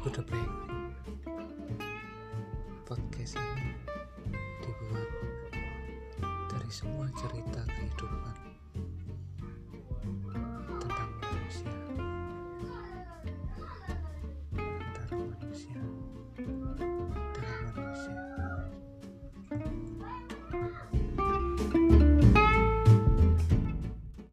Aku udah baik Podcast ini dibuat dari semua cerita kehidupan.